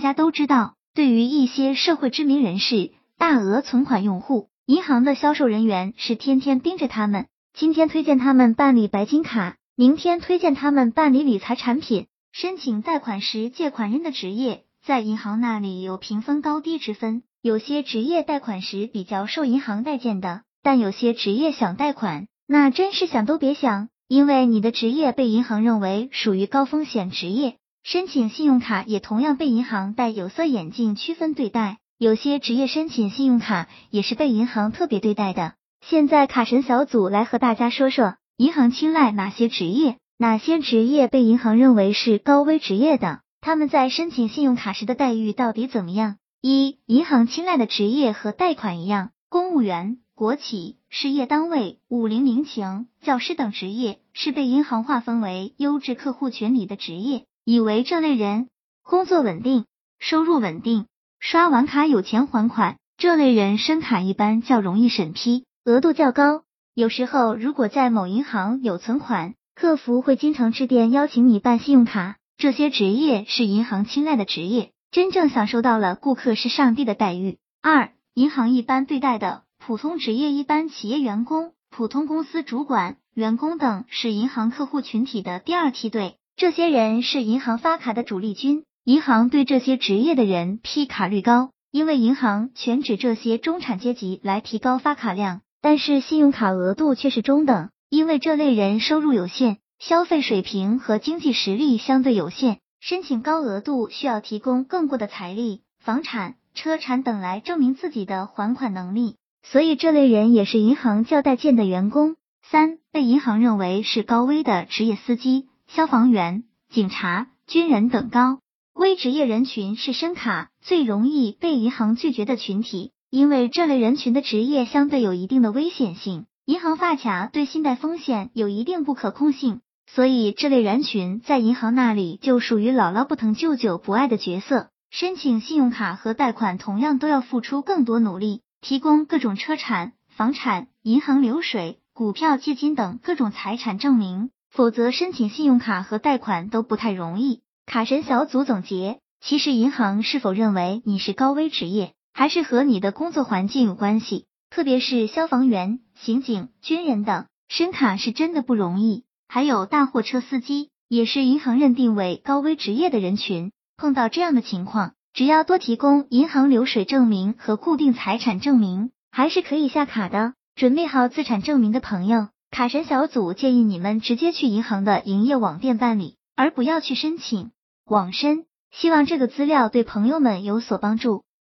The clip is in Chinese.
大家都知道，对于一些社会知名人士、大额存款用户，银行的销售人员是天天盯着他们，今天推荐他们办理白金卡，明天推荐他们办理理财产品。申请贷款时，借款人的职业在银行那里有评分高低之分，有些职业贷款时比较受银行待见的，但有些职业想贷款，那真是想都别想，因为你的职业被银行认为属于高风险职业。申请信用卡也同样被银行戴有色眼镜区分对待，有些职业申请信用卡也是被银行特别对待的。现在卡神小组来和大家说说，银行青睐哪些职业，哪些职业被银行认为是高危职业的，他们在申请信用卡时的待遇到底怎么样？一、银行青睐的职业和贷款一样，公务员、国企、事业单位、五零民情、教师等职业是被银行划分为优质客户群里的职业。以为这类人工作稳定、收入稳定、刷完卡有钱还款，这类人申卡一般较容易审批，额度较高。有时候如果在某银行有存款，客服会经常致电邀请你办信用卡。这些职业是银行青睐的职业，真正享受到了顾客是上帝的待遇。二、银行一般对待的普通职业，一般企业员工、普通公司主管、员工等是银行客户群体的第二梯队。这些人是银行发卡的主力军，银行对这些职业的人批卡率高，因为银行全指这些中产阶级来提高发卡量，但是信用卡额度却是中等，因为这类人收入有限，消费水平和经济实力相对有限，申请高额度需要提供更多的财力、房产、车产等来证明自己的还款能力，所以这类人也是银行较待见的员工。三、被银行认为是高危的职业司机。消防员、警察、军人等高危职业人群是申卡最容易被银行拒绝的群体，因为这类人群的职业相对有一定的危险性，银行发卡对信贷风险有一定不可控性，所以这类人群在银行那里就属于姥姥不疼舅舅不爱的角色。申请信用卡和贷款同样都要付出更多努力，提供各种车产、房产、银行流水、股票、基金等各种财产证明。否则，申请信用卡和贷款都不太容易。卡神小组总结：其实银行是否认为你是高危职业，还是和你的工作环境有关系。特别是消防员、刑警、军人等，申卡是真的不容易。还有大货车司机，也是银行认定为高危职业的人群。碰到这样的情况，只要多提供银行流水证明和固定财产证明，还是可以下卡的。准备好资产证明的朋友。卡神小组建议你们直接去银行的营业网店办理，而不要去申请网申。希望这个资料对朋友们有所帮助。